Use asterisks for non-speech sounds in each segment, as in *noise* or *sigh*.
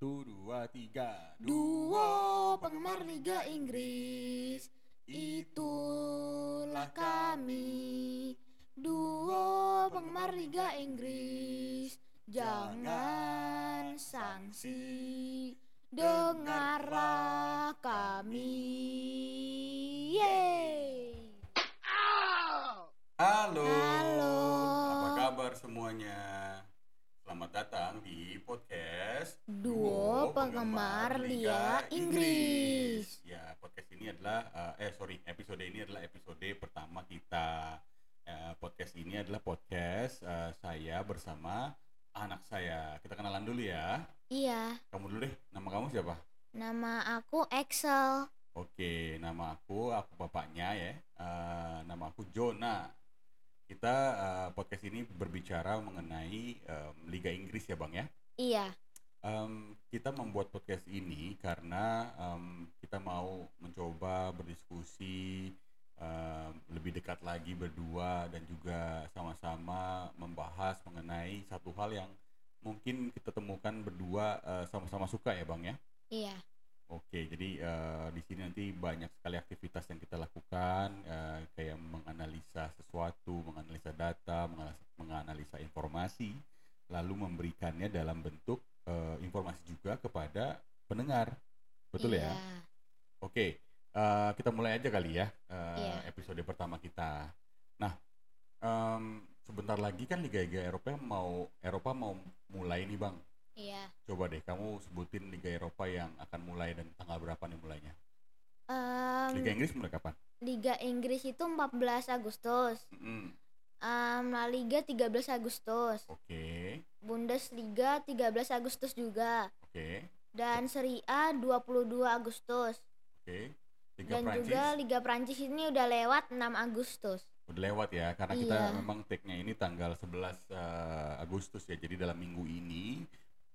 Satu, dua, tiga. Duo penggemar Liga Inggris. Itulah kami. Duo penggemar Liga Inggris. Jangan sanksi Dengarlah kami. Yeay. Halo. Halo. Datang di podcast Duo penggemar Liga Inggris Ya, podcast ini adalah eh, eh sorry, episode ini adalah episode pertama kita. Eh, podcast ini adalah podcast eh, saya bersama anak saya. Kita kenalan dulu ya. Iya, Kamu dulu deh. Nama kamu siapa? nama aku Excel Oke, nama aku, aku bapaknya ya. Eh, nama aku Jona. Kita eh, podcast ini berbicara mengenai em, Liga Inggris ya, Bang ya. Iya, Em, kita membuat podcast ini karena em, kita mau mencoba berdiskusi em, lebih dekat lagi berdua dan juga sama-sama membahas mengenai satu hal yang mungkin kita temukan berdua eh, sama-sama suka ya, Bang ya. iya, Oke, jadi eh, di sini nanti banyak sekali aktivitas yang kita lakukan, eh, kayak menganalisa sesuatu, menganalisa data, menganalisa, menganalisa informasi, lalu memberikannya dalam bentuk eh, informasi juga kepada pendengar. Betul ya? iya. Oke, eh, kita mulai aja kali ya eh, Iya. episode pertama kita. Nah, em, sebentar lagi kan Liga-Liga Eropa mau Eropa mau mulai nih bang. Iya. Coba deh kamu sebutin Liga Eropa yang akan mulai dan tanggal berapa nih mulainya? Em, Liga Inggris mulai kapan? Liga Inggris itu 14 Agustus, Mm-mm. Em, La Liga 13 Agustus, Oke, Bundesliga 13 Agustus juga, oke, dan Serie A 22 Agustus. oke. Liga dan Prancis juga Liga Prancis ini udah lewat 6 Agustus. udah lewat ya, karena kita Iya. memang take-nya ini tanggal 11 eh, Agustus ya. Jadi dalam minggu ini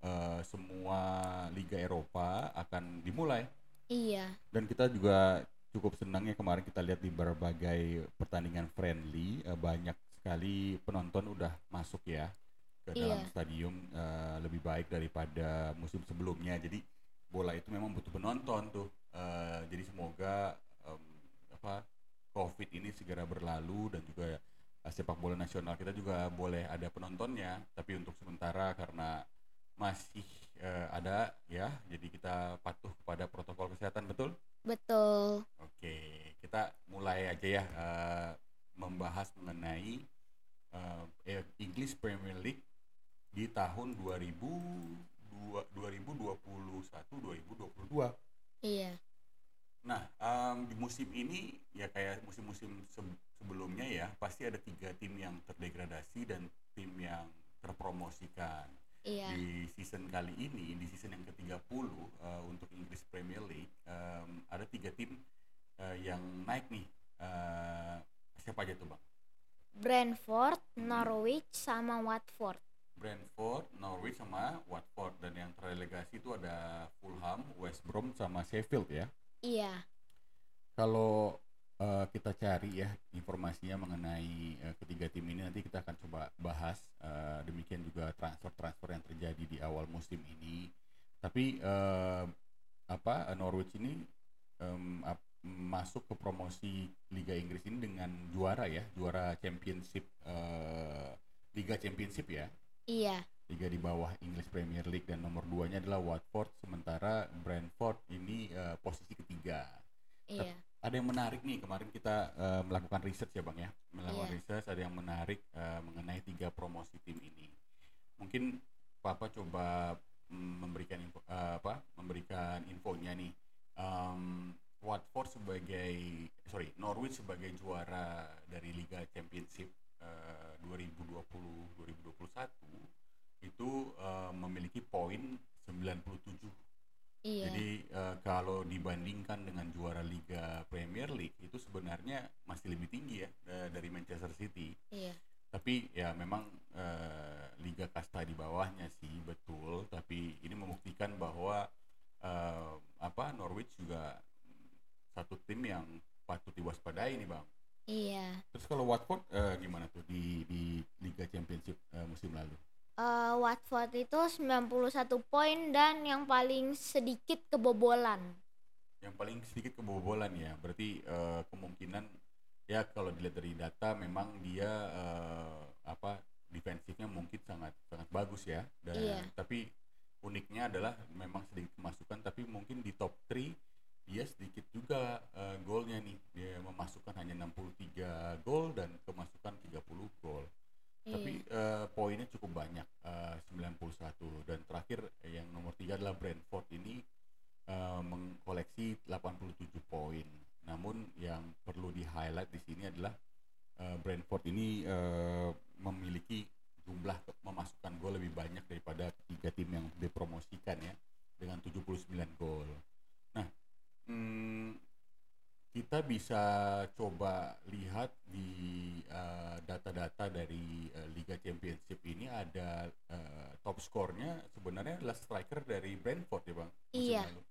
eh, semua Liga Eropa akan dimulai. Iya, Dan kita juga cukup senangnya kemarin kita lihat di berbagai pertandingan friendly eh, banyak sekali penonton udah masuk ya ke dalam Iya. stadium eh, lebih baik daripada musim sebelumnya. Jadi bola itu memang butuh penonton tuh. Eh, jadi semoga em, apa COVID ini segera berlalu dan juga sepak bola nasional kita juga boleh ada penontonnya. Tapi untuk sementara karena masih eh, ada ya, jadi kita patuh kepada protokol kesehatan betul. betul. Oke, kita mulai aja ya eh, membahas mengenai eh, English Premier League di tahun 2021-2022. Iya, Nah, em, di musim ini ya kayak musim-musim se- sebelumnya ya pasti ada tiga tim yang terdegradasi dan tim yang terpromosikan. Iya, Di season kali ini, di season yang ke-30 eh, untuk English Premier League, em, ada tiga tim eh, yang naik nih. Eh, siapa aja tuh bang? Brentford, Norwich, sama Watford. Brentford, Norwich sama Watford dan yang terrelegasi itu ada Fulham, West Brom sama Sheffield ya. Iya, Kalau eh, kita cari ya informasinya mengenai eh, ketiga tim ini nanti kita akan coba bahas. Eh, demikian juga transfer-transfer yang terjadi di awal musim ini. Tapi eh, apa Norwich ini em, ap- masuk ke promosi Liga Inggris ini dengan juara ya, juara Championship eh, Liga Championship ya. iya, Liga di bawah English Premier League dan nomor duanya adalah Watford sementara Brentford ini eh, posisi ketiga iya, ada yang menarik nih kemarin kita eh, melakukan riset ya bang ya. Melakukan Iya. riset ada yang menarik eh, mengenai tiga promosi tim ini. Mungkin papa coba mm, memberikan info, eh, apa memberikan infonya nih. Em, Watford sebagai sorry Norwich sebagai juara dari Liga Championship eh, 2020-2021 itu eh, memiliki poin 97 iya, jadi eh, kalau dibandingkan dengan juara Liga Premier League itu sebenarnya masih lebih tinggi ya da- dari Manchester City. iya, Tapi ya memang eh, liga kasta di bawahnya sih betul. Tapi ini membuktikan bahwa eh, apa Norwich juga satu tim yang patut diwaspadai nih bang. iya. Terus kalau Watford eh, gimana tuh di di Liga Championship eh, musim lalu? Eh, Watford itu 91 poin dan yang paling sedikit kebobolan. Yang paling sedikit kebobolan ya. Berarti eh, kemungkinan ya kalau dilihat dari data memang dia eh, apa defensifnya mungkin sangat sangat bagus ya. Dan Iya. tapi uniknya adalah memang sedikit kemasukan tapi mungkin di top 3 dia sedikit juga eh, golnya nih. Dia memasukkan hanya 63 gol dan kemasukan 30 gol. Tapi Iya. eh, poinnya cukup banyak, eh, 91 dan terakhir eh, yang nomor tiga adalah Brentford ini eh, mengkoleksi 87 poin. Namun yang perlu di highlight di sini adalah eh, Brentford ini eh, memiliki jumlah memasukkan gol lebih banyak daripada tiga tim yang dipromosikan ya dengan 79 gol. Nah, hmm, kita bisa coba lihat di data-data dari eh, Liga Championship ini ada skornya sebenarnya adalah striker dari Brentford ya bang. Iya. lalu.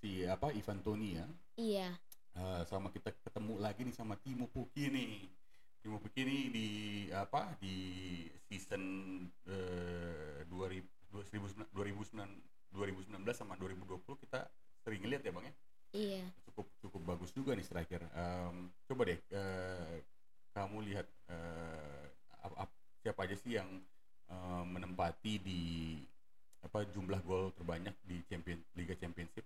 Si apa Ivan Toni ya. Iya. Eh, sama kita ketemu lagi nih sama Timo Pukki nih. Timo Pukki nih di apa di season eh, 2000 2019 2019 sama 2020 kita sering lihat ya bang ya Iya. cukup cukup bagus juga nih striker. Em, coba deh eh, kamu lihat ap- siapa aja sih yang eh, menempati di apa jumlah gol terbanyak di champion Liga Championship?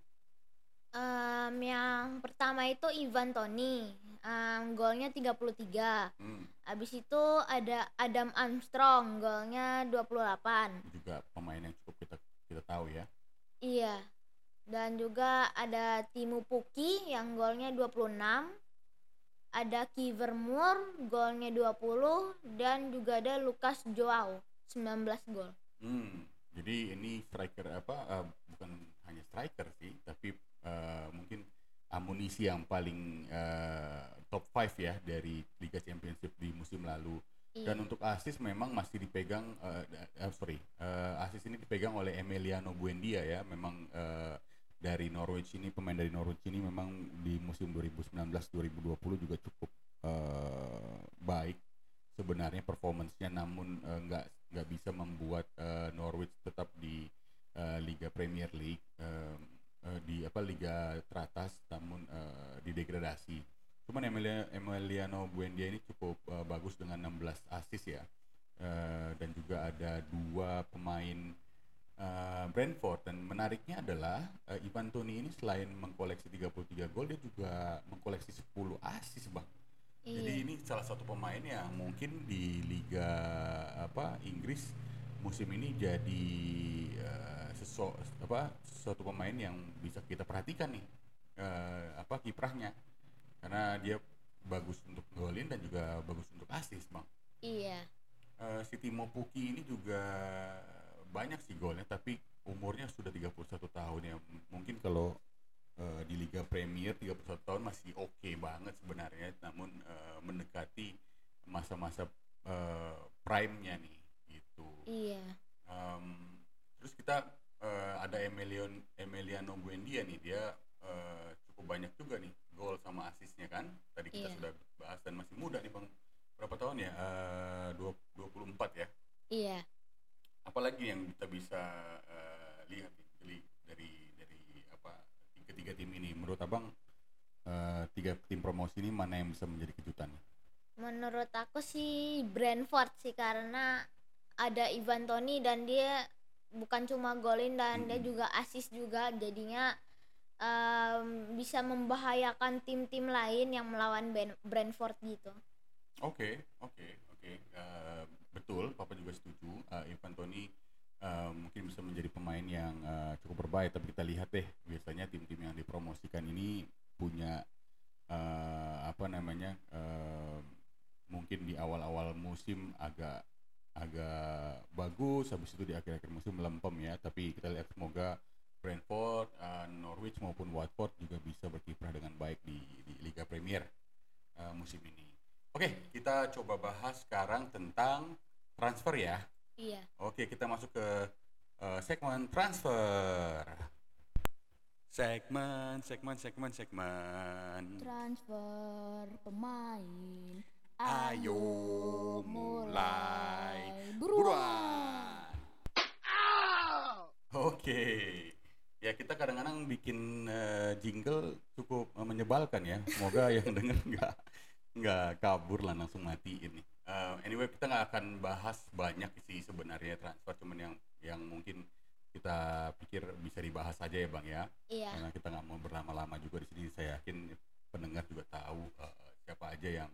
Em, yang pertama itu Ivan Toni. Em, golnya 33. Hmm, Habis itu ada Adam Armstrong, golnya 28. juga pemain yang cukup kita kita tahu ya. Iya. Dan juga ada Timu Puki yang golnya 26. Ada Kiver Moore, golnya 20 dan juga ada Lucas Joao, 19 gol. Hmm, jadi ini striker apa? eh, bukan hanya striker sih, tapi eh, mungkin amunisi yang paling eh, top 5 ya dari Liga Championship di musim lalu. Iya. Dan untuk asis memang masih dipegang, eh, eh, sorry, eh, asis ini dipegang oleh Emiliano Buendia ya. Memang eh, dari Norwich ini pemain dari Norwich ini memang di musim 2019-2020 juga cukup eh, baik sebenarnya performancenya, namun eh, nggak nggak bisa membuat eh, Norwich tetap di eh, Liga Premier League eh, eh, di apa Liga teratas, namun eh, didegradasi. Cuman Emilia, Emiliano Buendia ini cukup eh, bagus dengan 16 assist ya. Eh, dan juga ada dua pemain eh, Brentford dan menariknya adalah eh, Ivan Toni ini selain mengkoleksi 33 gol dia juga mengkoleksi 10 assist Bang. Jadi Iya. ini salah satu pemain yang mungkin di liga apa Inggris musim ini jadi eh, sesu, apa suatu pemain yang bisa kita perhatikan nih eh, apa kiprahnya karena dia bagus untuk golin dan juga bagus untuk assist bang. Iya. Eh, si Timo Pukki ini juga banyak sih golnya tapi umurnya sudah 31 tahun ya mungkin kalau eh, di Liga Premier 31 tahun masih oke banget sebenarnya namun eh, mendekati masa-masa eh, prime-nya nih gitu Iya. Em, terus kita eh, ada Emilion Emiliano Buendia nih dia eh, cukup banyak juga nih gol sama asisnya kan tadi kita Iya. sudah bahas dan masih muda nih bang berapa tahun ya Eh, dua- 24 ya Iya. apalagi yang kita bisa eh, lihat nih dari dari dari apa ketiga tim ini menurut abang eh, tiga tim promosi ini mana yang bisa menjadi kejutan Menurut aku sih Brentford sih karena ada Ivan Toni dan dia bukan cuma golin dan dia Mm-mm. juga assist juga jadinya em, bisa membahayakan tim-tim lain yang melawan Ben- Brentford gitu. Oke, oke, oke. Eh, betul, Papa juga setuju. Eh, Ivan Toni eh, mungkin bisa menjadi pemain yang eh, cukup berbahaya, tapi kita lihat deh, biasanya tim-tim yang dipromosikan ini punya eh, apa namanya? eh, mungkin di awal-awal musim agak agak bagus, habis itu di akhir-akhir musim melempem ya. Tapi kita lihat semoga Brentford, eh, Norwich maupun Watford juga bisa berkiprah dengan baik di, di Liga Premier eh, musim ini. Oke, kita coba bahas sekarang tentang transfer ya. Iya. Oke, kita masuk ke eh, segmen transfer. Segmen, segmen, segmen, segmen. Transfer pemain. Ayo mulai buruan. Oke. Ya kita kadang-kadang bikin eh, jingle cukup eh, menyebalkan ya. Semoga yang *laughs* denger nggak nggak kabur lah langsung matiin nih. Eh, anyway kita nggak akan bahas banyak sih sebenarnya transfer cuman yang yang mungkin kita pikir bisa dibahas saja ya bang ya. Iya. Karena kita nggak mau berlama-lama juga di sini. Saya yakin pendengar juga tahu eh, siapa aja yang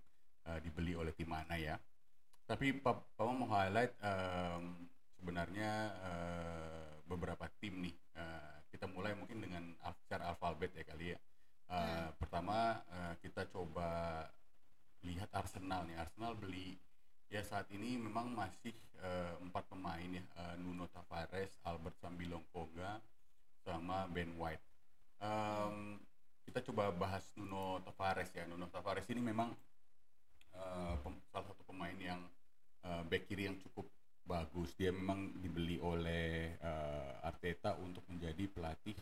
eh, dibeli oleh tim mana ya. Tapi Pak Papa mau highlight em, sebenarnya eh, beberapa tim nih. Eh, kita mulai mungkin dengan secara alfabet ya kali ya. Eh, Pertama eh, kita coba lihat Arsenal nih. Arsenal beli ya saat ini memang masih eh, empat pemain ya. Eh, Nuno Tavares, Albert Sambilongkoga, sama Ben White. Em, kita coba bahas Nuno Tavares ya. Nuno Tavares ini memang pem- salah satu pemain yang eh, back kiri yang cukup bagus. Dia memang dibeli oleh eh, Arteta untuk menjadi pelatih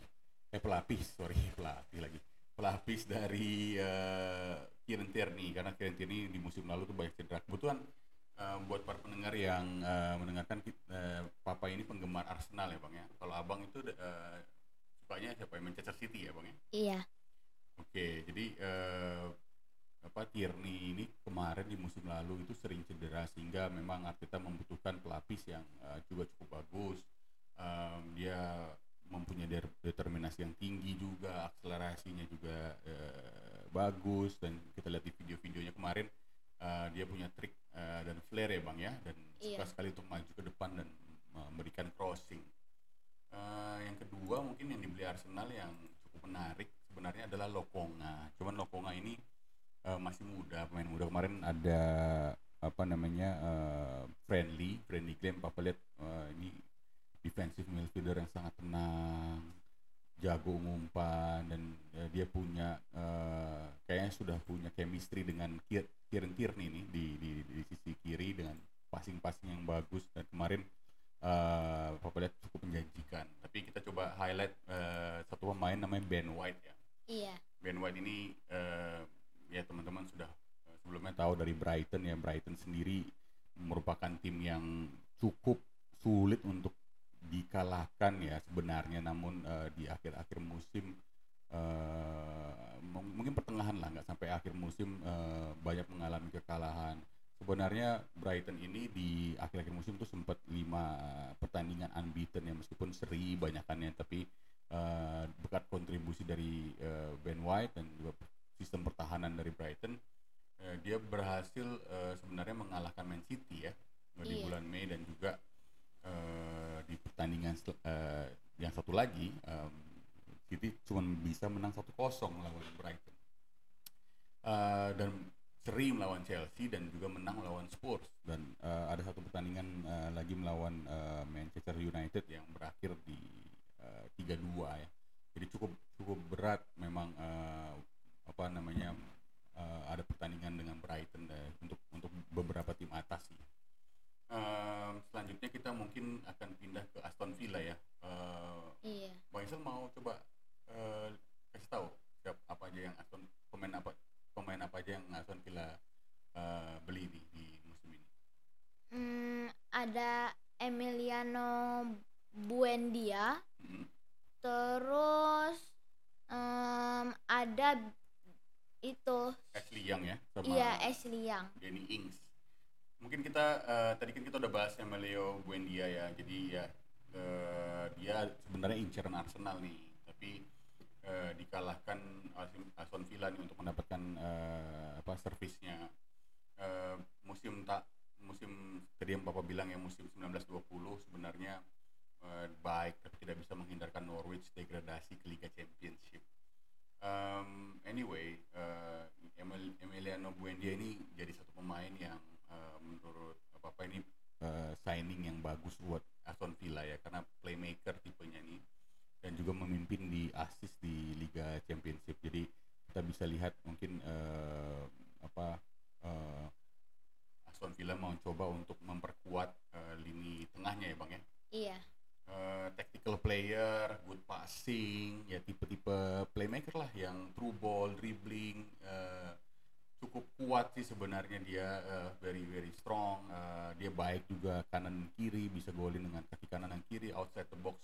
eh pelapis, sorry *laughs* pelatih lagi. Pelapis dari eh, Kieran Tierney karena Kieran Tierney di musim lalu tuh banyak cedera. Kebetulan eh, buat para pendengar yang eh, mendengarkan eh, Papa ini penggemar Arsenal ya Bang ya. Kalau Abang itu eh, sukanya siapa ya? Manchester City ya Bang ya. Iya. Oke, jadi eh, apa Tierney ini kemarin di musim lalu itu sering cedera sehingga memang Arteta membutuhkan pelapis yang eh, juga cukup bagus. Em, dia mempunyai determinasi yang tinggi juga, akselerasinya juga eh, bagus dan kita lihat di video-videonya kemarin eh, dia punya trik eh, dan flare ya bang ya dan suka Iya. sekali untuk maju ke depan dan memberikan crossing. Eh, yang kedua mungkin yang dibeli Arsenal yang cukup menarik sebenarnya adalah Lokonga. Cuman Lokonga ini eh, masih muda, pemain muda kemarin ada apa namanya eh, friendly, friendly claim Papa lihat eh, ini defensive midfielder yang sangat tenang, jago umpan dan eh, dia punya eh, kayaknya sudah punya chemistry dengan Kier- Kieran Tierney nih di, di di sisi kiri dengan passing-passing yang bagus dan kemarin eh Papa lihat cukup menjanjikan. Tapi kita coba highlight eh, satu pemain namanya Ben White ya. Iya. Ben White ini eh, ya teman-teman sudah sebelumnya tahu dari Brighton ya Brighton sendiri merupakan tim yang cukup sulit untuk dikalahkan ya sebenarnya namun eh, di akhir-akhir musim mung- mungkin pertengahan lah nggak sampai akhir musim eh, banyak mengalami kekalahan sebenarnya Brighton ini di akhir-akhir musim tuh sempat lima pertandingan unbeaten ya meskipun seri banyakannya tapi eh, berkat kontribusi dari eh, Ben White dan juga sistem pertahanan dari Brighton eh, dia berhasil eh, sebenarnya mengalahkan Man City ya di Iya. bulan Mei dan juga di pertandingan eh, yang satu lagi em, City cuma bisa menang 1-0 lawan Brighton Eh, dan seri melawan Chelsea dan juga menang melawan Spurs dan eh, ada satu pertandingan eh, lagi melawan eh, Manchester United yang berakhir di eh, 3-2 ya. Jadi cukup cukup berat memang eh, apa namanya eh, ada pertandingan dengan Brighton eh, untuk untuk beberapa tim atas sih. Selanjutnya kita mungkin akan pindah ke Aston Villa ya. Eh, Iya. Bang Isel mau coba eh, kasih tahu siap apa aja yang Aston pemain apa pemain apa aja yang Aston Villa eh, beli nih di musim ini. Hmm, ada Emiliano Buendia, Hmm. terus em, ada itu Ashley Young ya sama iya Ashley Young. Danny Ings. Mungkin kita eh, tadi kan kita udah bahas sama Leo Buendia ya. Jadi ya eh, dia sebenarnya inceran Arsenal nih, tapi eh, dikalahkan Aston- Villa nih untuk mendapatkan eh, apa servisnya. Eh, musim tak musim tadi yang Bapak bilang ya musim 1920 sebenarnya eh, baik tapi tidak bisa menghindarkan Norwich degradasi ke Liga Championship. Um, anyway, uh, Emil, Emiliano Buendia ini jadi satu pemain yang uh, menurut apa apa ini uh, signing yang bagus buat Aston Villa ya karena playmaker tipenya nih dan juga memimpin di assist di Liga Championship. Jadi kita bisa lihat mungkin uh, apa uh, Aston Villa mau coba untuk memperkuat uh, lini tengahnya ya bang ya Iya. eh, tactical player, good passing, ya tipe-tipe playmaker lah yang through ball, dribbling, eh, cukup kuat sih sebenarnya dia eh, very very strong, eh, dia baik juga kanan kiri, bisa golin dengan kaki kanan dan kiri, outside the box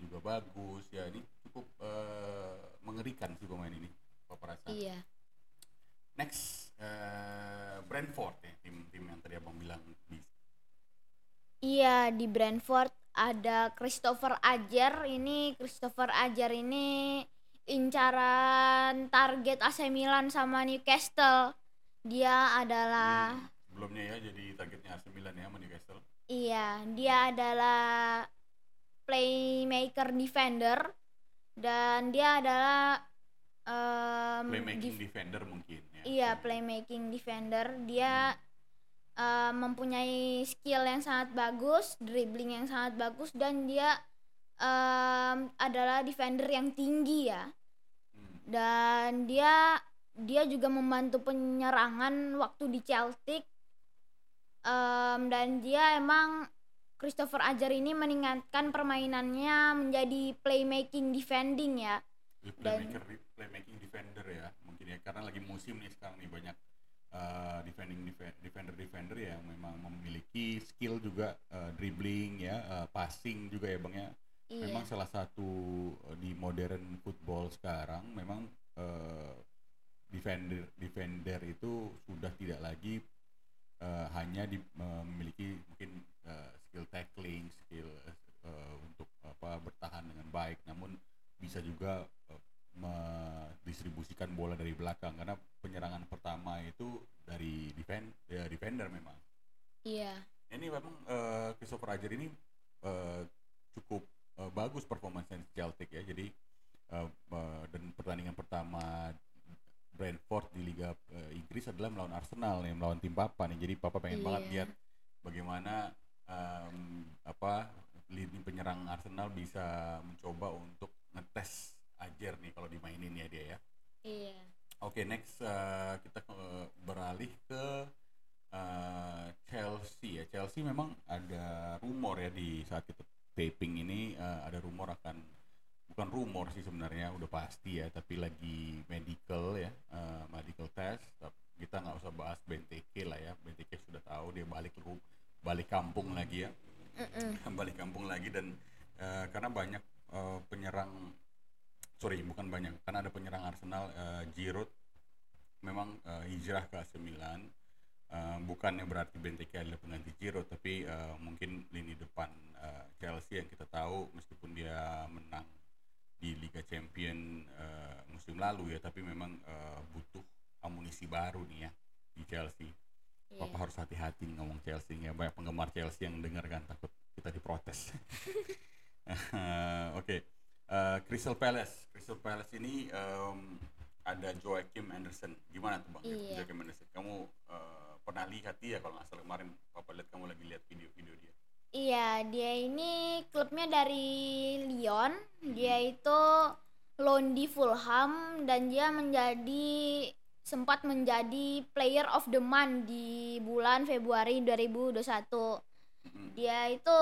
juga bagus. Ya ini cukup eh, mengerikan sih pemain ini Bapak rasa Iya. next eh, Brentford ya tim tim yang tadi abang bilang bisa Iya di Brentford ada Christopher Ajer. Ini Christopher Ajer ini incaran target AC Milan sama Newcastle dia adalah Hmm, sebelumnya ya jadi targetnya AC Milan ya sama Newcastle iya dia adalah playmaker defender dan dia adalah em, playmaking def- defender mungkin ya Iya, playmaking defender. Dia uh, mempunyai skill yang sangat bagus, dribbling yang sangat bagus dan dia um, adalah defender yang tinggi ya. Dan dia dia juga membantu penyerangan waktu di Celtic. Um, dan dia emang Christopher Ajar ini meningkatkan permainannya menjadi playmaking defending ya. Jadi Dan- playmaker playmaking defender ya mungkin ya karena lagi musim nih sekarang nih banyak uh, defending defender defender yang memang memiliki skill juga uh, dribbling ya uh, passing juga ya bang ya Iya. memang salah satu uh, di modern football sekarang memang uh, defender defender itu sudah tidak lagi uh, hanya di, memiliki mungkin uh, skill tackling skill uh, untuk apa bertahan dengan baik namun bisa juga uh, mendistribusikan bola dari belakang karena penyerangan pertama itu dari defend ya defender memang Iya. ini memang eh, Christopher ini eh, cukup eh, bagus performanya di Celtic ya jadi eh, eh, dan pertandingan pertama Brentford di Liga eh, Inggris adalah melawan Arsenal yang melawan tim Papa nih jadi Papa pengen banget Iya. lihat bagaimana em, apa lini penyerang Arsenal bisa mencoba untuk ngetes Ajer nih kalau dimainin ya dia ya Iya. Oke, next eh, kita ke- beralih ke eh, Chelsea ya. Chelsea memang ada rumor ya di saat kita taping ini eh, ada rumor akan bukan rumor sih sebenarnya udah pasti ya, tapi lagi medical ya, eh, medical test. Tapi Kita nggak usah bahas Benteke lah ya. Benteke sudah tahu dia balik balik kampung lagi ya Mm-mm. *laughs* balik kampung lagi dan eh, karena banyak eh, penyerang sorry bukan banyak karena ada penyerang Arsenal eh, Giroud memang eh, hijrah ke AC Milan Eh, bukannya berarti Benteke adalah pengganti Giroud tapi eh, mungkin lini depan eh, Chelsea yang kita tahu meskipun dia menang di Liga Champion eh, musim lalu ya tapi memang eh, butuh amunisi baru nih ya di Chelsea Iya. Papa harus hati-hati ngomong Chelsea ya banyak penggemar Chelsea yang dengar kan takut kita diprotes. *laughs* Oke, Eh, Crystal Palace, Crystal Palace ini em, ada Joachim Anderson. Gimana tuh bang? Iya. Joachim Anderson. Kamu eh, pernah lihat dia kalau nggak salah kemarin Papa lihat kamu lagi lihat video-video dia. Iya, dia ini klubnya dari Lyon. Dia itu loan di Fulham dan dia menjadi sempat menjadi player of the month di bulan Februari 2021. Mm-mm. Dia itu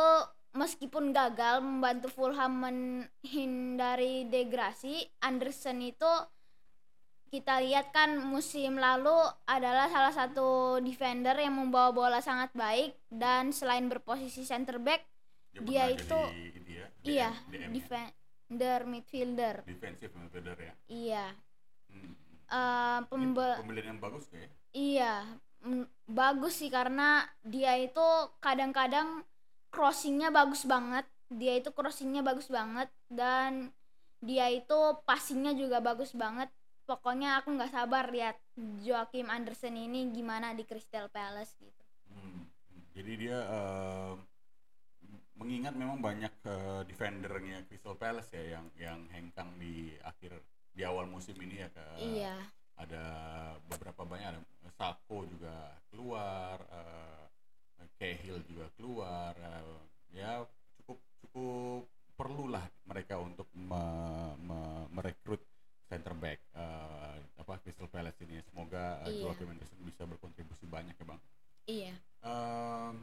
meskipun gagal membantu Fulham menghindari degrasi, Anderson itu kita lihat kan musim lalu adalah salah satu defender yang membawa bola sangat baik dan selain berposisi center back, Dia pernah itu- ya, DM, iya, DM ya, defender midfielder. defensive midfielder ya. Iya. Hmm. Eh, Ini pembe- pemilihan yang bagus kayak. Iya, bagus sih karena dia itu kadang-kadang crossingnya bagus banget. Dia itu crossingnya bagus banget dan dia itu passingnya juga bagus banget. Pokoknya aku nggak sabar lihat Joachim Anderson ini gimana di Crystal Palace gitu. Hmm, Jadi dia eh, mengingat memang banyak eh, defendernya Crystal Palace ya yang yang hengkang di akhir di awal musim ini ya ke iya, ada beberapa banyak ada Sako juga keluar eh, Cahill juga keluar eh, ya cukup cukup perlulah mereka untuk me- me- merekrut center back eh, apa Crystal Palace ini semoga eh, Iya. Joachim Anderson bisa berkontribusi banyak ya bang iya, Em,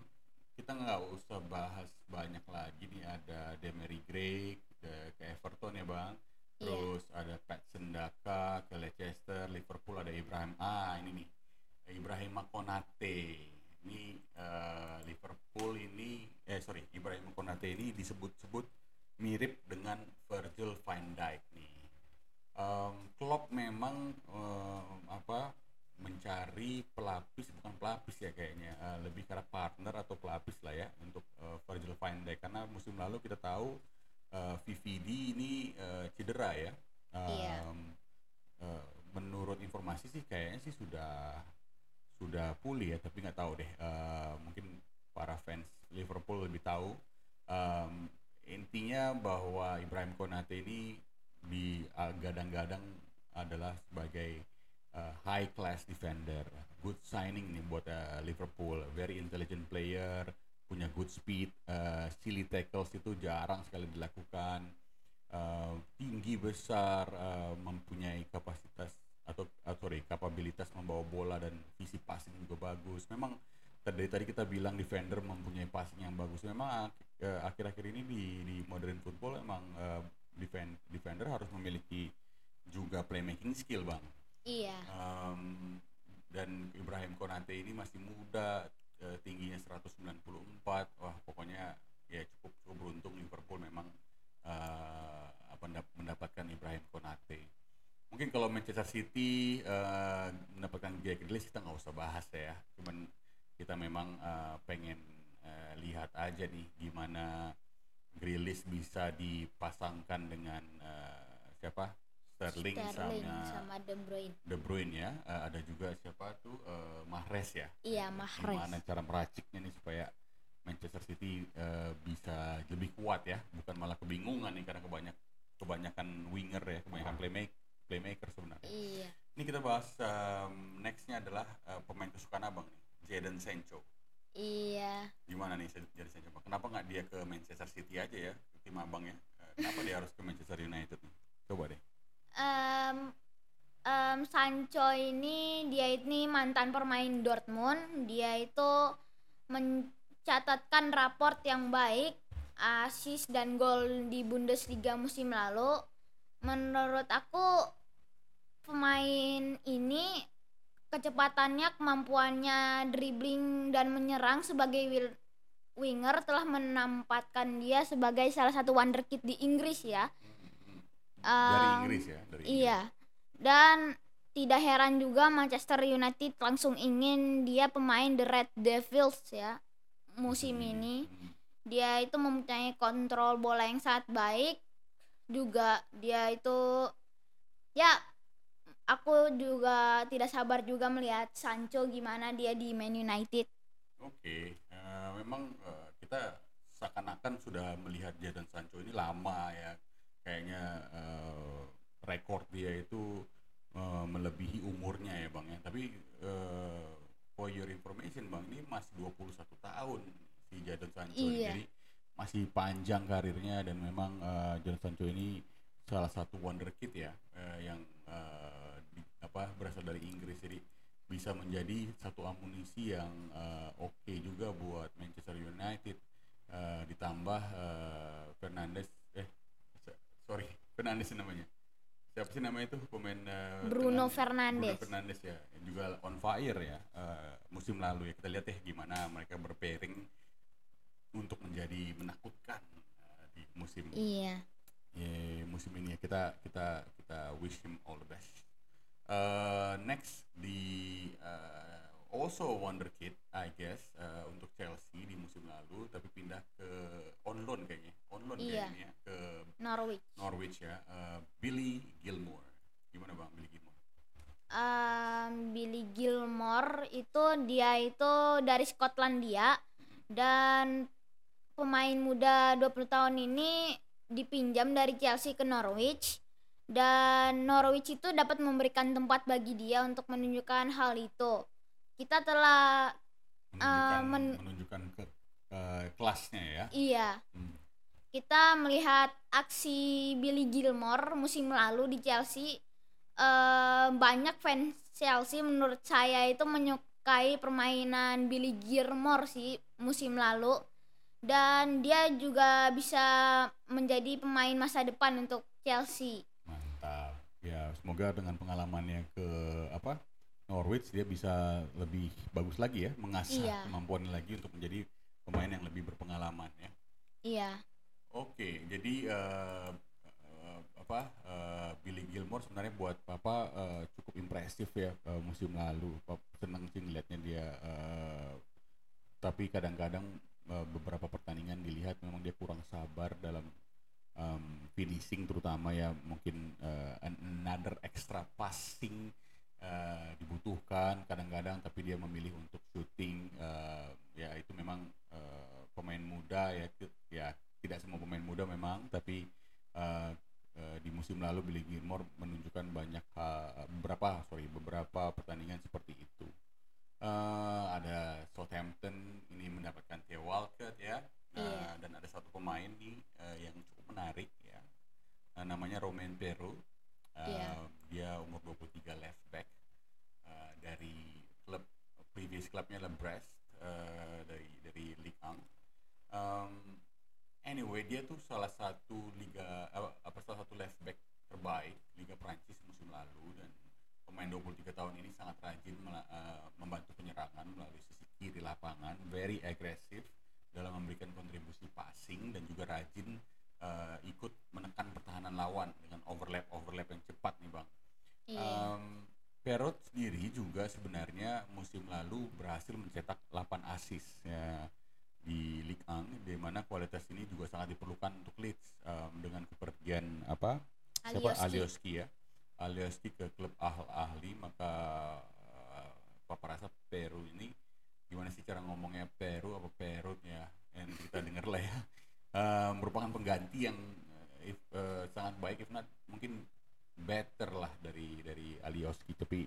kita nggak usah bahas banyak lagi nih ada Demery Gray ke, ke Everton ya bang Iya. terus ada Pat Sendaka ke Leicester Liverpool ada Ibrahim ah ini nih Ibrahim Konate ini eh, Liverpool ini eh sorry Ibrahim Konate ini disebut-sebut mirip dengan uh, VVD ini uh, cedera ya. Um, Iya. uh, menurut informasi sih kayaknya sih sudah sudah pulih ya, tapi nggak tahu deh. Uh, mungkin para fans Liverpool lebih tahu. Um, intinya bahwa Ibrahim Konate ini digadang-gadang adalah sebagai uh, high class defender, good signing nih buat uh, Liverpool, very intelligent player, punya good speed, uh, silly tackles itu jarang sekali dilakukan, uh, tinggi besar, uh, mempunyai kapasitas atau uh, sorry kapabilitas membawa bola dan visi passing juga bagus. Memang dari tadi kita bilang defender mempunyai passing yang bagus. Memang uh, akhir-akhir ini di di modern football emang uh, defend, defender harus memiliki juga playmaking skill bang. Iya. Um, dan Ibrahim Konate ini masih muda, eh, tingginya 194. Wah, pokoknya ya cukup cukup beruntung Liverpool memang mendap- mendapatkan Ibrahim Konate. Mungkin kalau Manchester City eh, mendapatkan Jack Grealish kita nggak usah bahas ya. Cuman kita memang eh, pengen eh, lihat aja nih gimana Grealish bisa dipasangkan dengan eh, siapa? Sterling, Sterling sama sama De Bruyne. De Bruyne ya, Eh, ada juga siapa tuh eh, Mahrez ya. Iya, Mahrez. Gimana cara meraciknya nih supaya Manchester City eh, bisa lebih kuat ya, bukan malah kebingungan nih karena kebanyak kebanyakan winger ya, kebanyakan playmaker playmaker sebenarnya. Iya. Ini kita bahas em, nextnya adalah eh, pemain kesukaan abang nih, Jadon Sancho. Iya. Gimana nih Jadon Sancho? Kenapa nggak dia ke Manchester City aja ya, tim abang ya? Kenapa dia harus ke Manchester United nih? Coba deh. Em, em, Sancho ini dia ini mantan pemain Dortmund. Dia itu mencatatkan raport yang baik, asis dan gol di Bundesliga musim lalu. Menurut aku pemain ini kecepatannya, kemampuannya dribbling dan menyerang sebagai winger telah menempatkan dia sebagai salah satu wonderkid di Inggris ya. Dari Inggris ya, dari Inggris. Iya. Dan tidak heran juga Manchester United langsung ingin dia pemain The Red Devils ya musim ini. Hmm. Dia itu mempunyai kontrol bola yang sangat baik. Juga dia itu ya aku juga tidak sabar juga melihat Sancho gimana dia di Man United. Oke, eh, memang eh, kita seakan-akan sudah melihat Jadon Sancho ini lama ya, kayaknya eh, rekor dia itu eh, melebihi umurnya ya bang ya. Tapi eh, for your information bang, ini masih 21 tahun si Jadon Sancho. Iya. jadi masih panjang karirnya dan memang eh, Jadon Sancho ini salah satu wonderkid ya eh, yang eh, di- apa berasal dari Inggris jadi bisa menjadi satu amunisi yang eh, oke juga buat Manchester United Eh, ditambah eh, Fernandes sorry Fernandes namanya. Siapa sih namanya itu? Pemain eh, Bruno Fernandes. Bruno Fernandes ya. Juga on fire ya. Eh, musim lalu ya. Kita lihat ya gimana mereka berpairing untuk menjadi menakutkan eh, di musim Iya. ya musim ini ya. Kita kita kita wish him all the best. Uh, next di uh, also wonderkid I guess uh, untuk Chelsea di musim lalu tapi pindah ke on loan kayaknya. On loan Iya. kayaknya ya Norwich. Norwich ya uh, Billy Gilmore gimana bang Billy Gilmore? um, Billy Gilmore itu dia itu dari Skotlandia dan pemain muda 20 tahun ini dipinjam dari Chelsea ke Norwich dan Norwich itu dapat memberikan tempat bagi dia untuk menunjukkan hal itu. Kita telah Menunjukkan, men- menunjukkan ke uh, kelasnya ya. iya, Hmm. Kita melihat aksi Billy Gilmore musim lalu di Chelsea eh, banyak fans Chelsea menurut saya itu menyukai permainan Billy Gilmore sih musim lalu dan dia juga bisa menjadi pemain masa depan untuk Chelsea. Mantap. Ya, semoga dengan pengalamannya ke apa? Norwich dia bisa lebih bagus lagi ya, mengasah Iya. kemampuannya lagi untuk menjadi pemain yang lebih berpengalaman ya. Iya, Oke, jadi eh, apa eh, Billy Gilmore sebenarnya buat papa eh, cukup impresif ya eh, musim lalu. Papa seneng sih ngeliatnya dia. eh, tapi kadang-kadang eh, beberapa pertandingan dilihat memang dia kurang sabar dalam eh, finishing terutama ya mungkin uh, another extra passing uh, dibutuhkan kadang-kadang tapi dia memilih untuk shooting uh, ya itu memang uh, pemain muda ya ya tidak semua pemain muda memang tapi uh, uh, di musim lalu Billy Gilmore menunjukkan banyak uh, beberapa sorry beberapa pertandingan seperti itu uh, ada Southampton ini mendapatkan Theo Walcott ya uh, yeah. dan ada satu pemain nih uh, yang cukup menarik ya uh, namanya Romain Peru uh, yeah. dia umur 23 left back uh, dari klub previous klubnya adalah Brest uh, dari dari Ligue 1 um, anyway dia tuh salah satu liga apa salah satu left back terbaik liga Prancis musim lalu dan pemain 23 tahun ini sangat rajin uh, membantu penyerangan melalui sisi kiri lapangan very agresif dalam memberikan kontribusi passing dan juga rajin uh, ikut menekan pertahanan lawan dengan overlap overlap yang cepat nih bang. Yeah. Iya. Um, Perot sendiri juga sebenarnya musim lalu berhasil mencetak 8 assist ya di Ligue 1 di mana kualitas ini juga sangat diperlukan untuk Leeds um, dengan kepergian apa Alioski. ya Alioski ke klub Ahl Ahli maka uh, Papa rasa Peru ini gimana sih cara ngomongnya Peru apa Perut ya yang kita dengar lah ya uh, merupakan pengganti yang uh, if, uh, sangat baik if not mungkin better lah dari dari Alioski tapi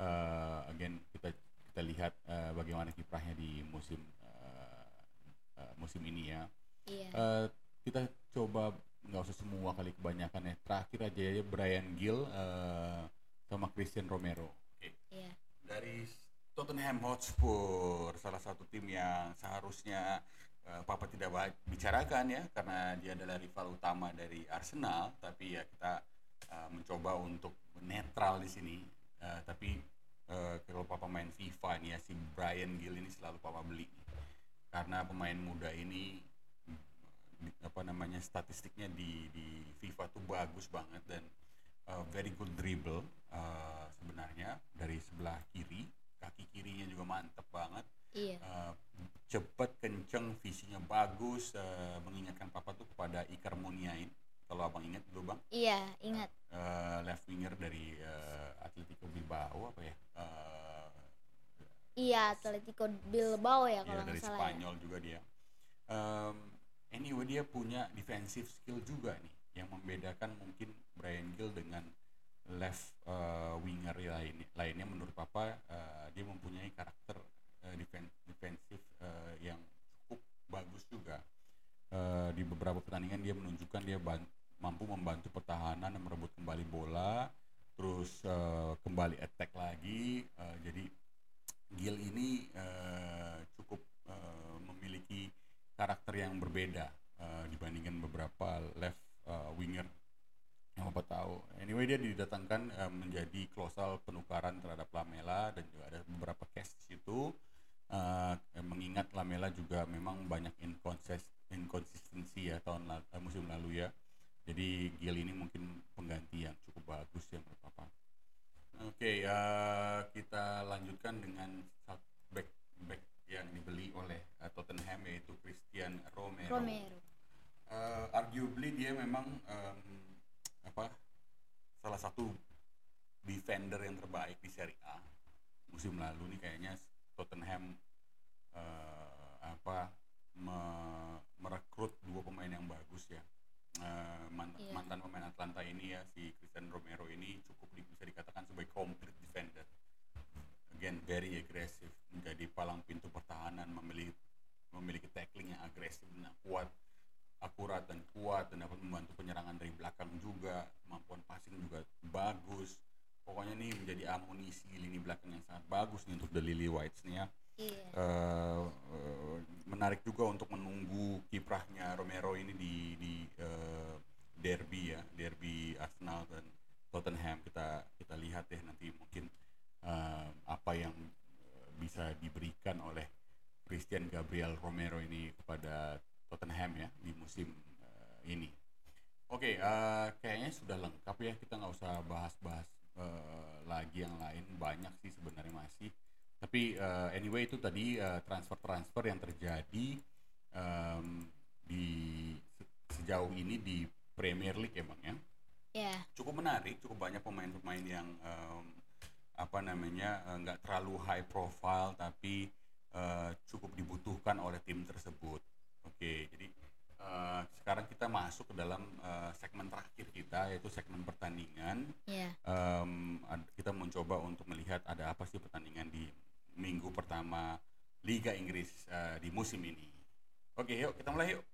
uh, again kita kita lihat uh, bagaimana kiprahnya di musim uh, musim ini ya. Iya. Uh, kita coba nggak usah semua kali kebanyakan ya. Terakhir aja ya Brian Gill uh, sama Christian Romero. Okay. Iya. Dari Tottenham Hotspur, salah satu tim yang seharusnya uh, Papa tidak bicarakan ya karena dia adalah rival utama dari Arsenal, tapi ya kita uh, mencoba untuk netral di sini. Uh, tapi uh, kalau Papa main FIFA nih ya si Brian Gill ini selalu Papa beli karena pemain muda ini apa namanya statistiknya di di FIFA tuh bagus banget dan uh, very good dribble uh, sebenarnya dari sebelah kiri kaki kirinya juga mantep banget iya. uh, cepet kenceng visinya bagus uh, mengingatkan papa tuh kepada Iker Muniain kalau abang ingat dulu bang iya ingat uh, left winger dari uh, Atletico Bilbao apa ya uh, Iya, Atletico Bilbao ya kalau iya, salah. Dari ya. Spanyol ya. juga dia. Um, anyway dia punya defensive skill juga nih yang membedakan mungkin Brian Gill dengan left uh, winger lain lainnya. Menurut papa uh, dia mempunyai karakter uh, defen defensif uh, yang cukup bagus juga. Uh, di beberapa pertandingan dia menunjukkan dia mampu membantu pertahanan dan merebut kembali bola terus uh, kembali attack lagi. Uh, jadi Gil ini uh, cukup uh, memiliki karakter yang berbeda uh, dibandingkan beberapa left winger yang apa tahu. Anyway dia didatangkan uh, menjadi klosal penukaran terhadap Lamela dan juga ada beberapa case di situ. Uh, mengingat Lamela juga memang banyak inkonsistensi ya tahun lalu, uh, musim lalu ya. Jadi Gil ini mungkin pengganti yang cukup bagus ya menurut Papa. Oke, okay, uh, kita lanjutkan dengan back back yang dibeli oleh uh, Tottenham yaitu Christian Romero. Romero. Uh, arguably dia memang um, apa salah satu defender yang terbaik di Serie A musim lalu nih kayaknya. Tottenham uh, apa me merekrut dua pemain yang bagus ya. Uh, mantan, yeah. mantan pemain Atlanta ini ya si Christian Romero ini cukup di, bisa dikatakan sebagai complete defender. Again very agresif menjadi palang pintu pertahanan memiliki memiliki tackling yang agresif dan kuat akurat dan kuat dan dapat membantu penyerangan dari belakang juga kemampuan passing juga bagus pokoknya ini menjadi amunisi lini belakang yang sangat bagus nih untuk the Lily Whites nih ya yeah. Iya. uh, uh, menarik juga untuk menunggu kiprahnya Romero ini di di uh, derby ya derby Arsenal dan Tottenham kita kita lihat deh nanti mungkin uh, apa yang bisa diberikan oleh Christian Gabriel Romero ini kepada Tottenham ya di musim uh, ini. Oke, okay, uh, kayaknya sudah lengkap ya kita nggak usah bahas-bahas uh, lagi yang lain banyak sih sebenarnya masih tapi uh, anyway itu tadi uh, transfer-transfer yang terjadi um, di sejauh ini di Premier League ya bang ya. Ya, Cukup menarik, cukup banyak pemain-pemain yang em, apa namanya eh, nggak terlalu high profile tapi eh, cukup dibutuhkan oleh tim tersebut. Oke, jadi eh, sekarang kita masuk ke dalam eh, segmen terakhir kita yaitu segmen pertandingan. ya. Em, ad- kita mencoba untuk melihat ada apa sih pertandingan di minggu pertama Liga Inggris eh, di musim ini. Oke, yuk kita mulai yuk.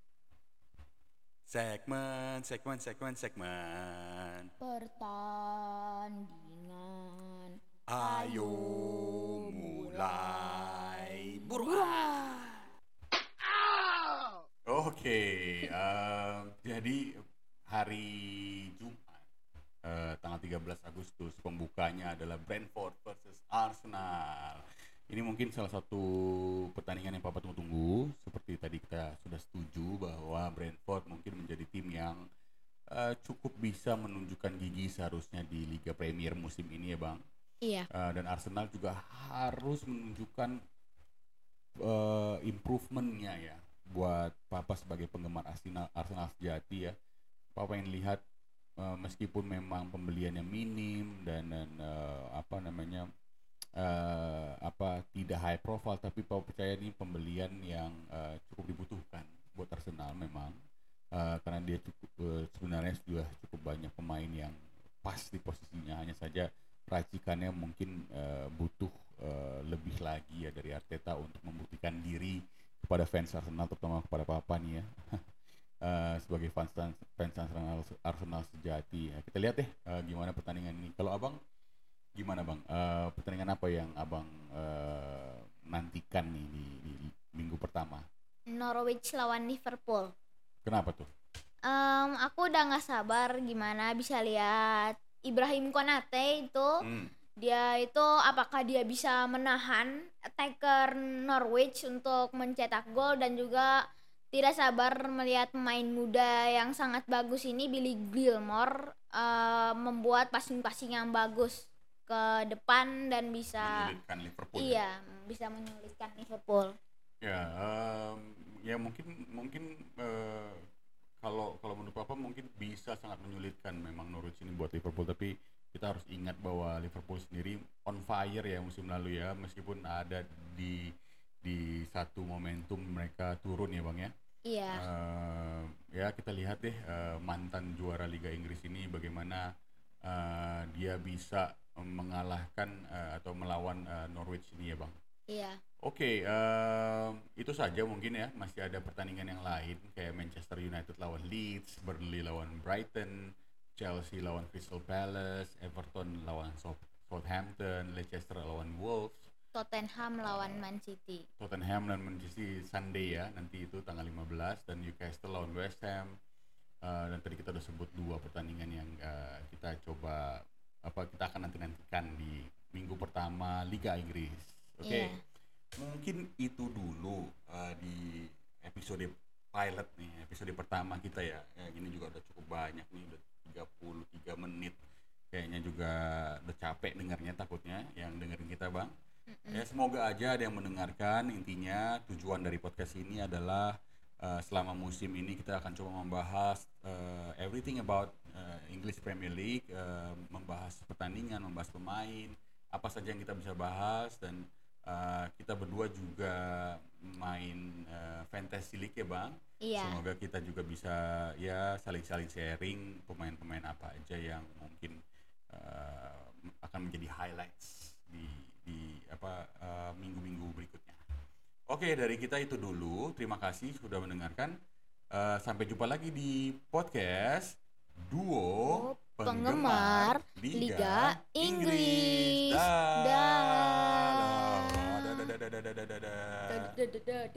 Segmen, segmen, segmen, segmen. Pertandingan. Ayo mulai buruan. Oke, em, jadi hari Jumat eh, tanggal 13 Agustus pembukanya adalah Brentford versus Arsenal. Ini mungkin salah satu pertandingan yang Papa tunggu-tunggu. Seperti tadi kita sudah setuju bahwa Brentford mungkin menjadi tim yang eh, cukup bisa menunjukkan gigi seharusnya di Liga Premier musim ini ya Bang. Iya, Uh, dan Arsenal juga harus menunjukkan uh, improvementnya ya buat Papa sebagai penggemar Arsenal Arsenal sejati ya. Papa yang lihat uh, meskipun memang pembeliannya minim dan, dan uh, apa namanya uh, apa tidak high profile tapi Papa percaya ini pembelian yang uh, cukup dibutuhkan buat Arsenal memang Uh, karena dia cukup uh, sebenarnya sudah cukup banyak pemain yang pas di posisinya hanya saja racikannya mungkin eh, butuh lebih lagi ya dari Arteta untuk membuktikan diri kepada fans Arsenal terutama kepada Papa nih ya. *laughs* Eh, sebagai fans fans Arsenal Arsenal sejati ya. kita lihat deh eh, gimana pertandingan ini. Kalau abang gimana bang? Eh, pertandingan apa yang abang eh, nantikan nih di, di minggu pertama? Norwich lawan Liverpool. kenapa tuh? Em, aku udah nggak sabar gimana bisa lihat Ibrahim Konate itu. Hmm, dia itu apakah dia bisa menahan attacker Norwich untuk mencetak gol dan juga tidak sabar melihat pemain muda yang sangat bagus ini Billy Gilmore eh, membuat passing-passing yang bagus ke depan dan bisa menyulitkan Liverpool ya? iya bisa menyulitkan Liverpool. Ya, em, ya mungkin mungkin eh, kalau kalau menurut Papa mungkin bisa sangat menyulitkan memang Norwich ini buat Liverpool tapi kita harus ingat bahwa Liverpool sendiri on fire ya musim lalu ya meskipun ada di di satu momentum mereka turun ya Bang ya. Iya. Eh, ya kita lihat deh eh, mantan juara Liga Inggris ini bagaimana eh, dia bisa mengalahkan eh, atau melawan eh, Norwich ini ya Bang. Iya. Oke, em, itu saja mungkin ya. Masih ada pertandingan yang lain kayak Manchester United lawan Leeds, Burnley lawan Brighton, Chelsea lawan Crystal Palace, Everton lawan South- Southampton, Leicester lawan Wolves, Tottenham lawan Man City. Tottenham dan Manchester City Sunday ya. Nanti itu tanggal 15 dan Newcastle lawan West Ham. Eh, dan tadi kita udah sebut dua pertandingan yang eh, kita coba apa kita akan nanti nantikan di minggu pertama Liga Inggris. Oke. Iya. Mungkin itu dulu uh, di episode pilot nih, episode pertama kita ya. ya. Ini juga udah cukup banyak nih, udah 33 menit. Kayaknya juga udah capek dengarnya takutnya yang dengerin kita, Bang. Ya semoga aja ada yang mendengarkan. Intinya tujuan dari podcast ini adalah uh, selama musim ini kita akan coba membahas uh, everything about uh, English Premier League, uh, membahas pertandingan, membahas pemain, apa saja yang kita bisa bahas dan uh, kita berdua juga main uh, fantasy league ya bang. Iya. Semoga kita juga bisa ya saling-saling sharing pemain-pemain apa aja yang mungkin uh, akan menjadi highlights di di apa uh, minggu-minggu berikutnya. Oke dari kita itu dulu. Terima kasih sudah mendengarkan. Uh, sampai jumpa lagi di podcast duo Penggemar Liga Inggris. Dah. Dah. Dah, dah, dah, dah, dah, dah, dah, dah. da, da, da, da.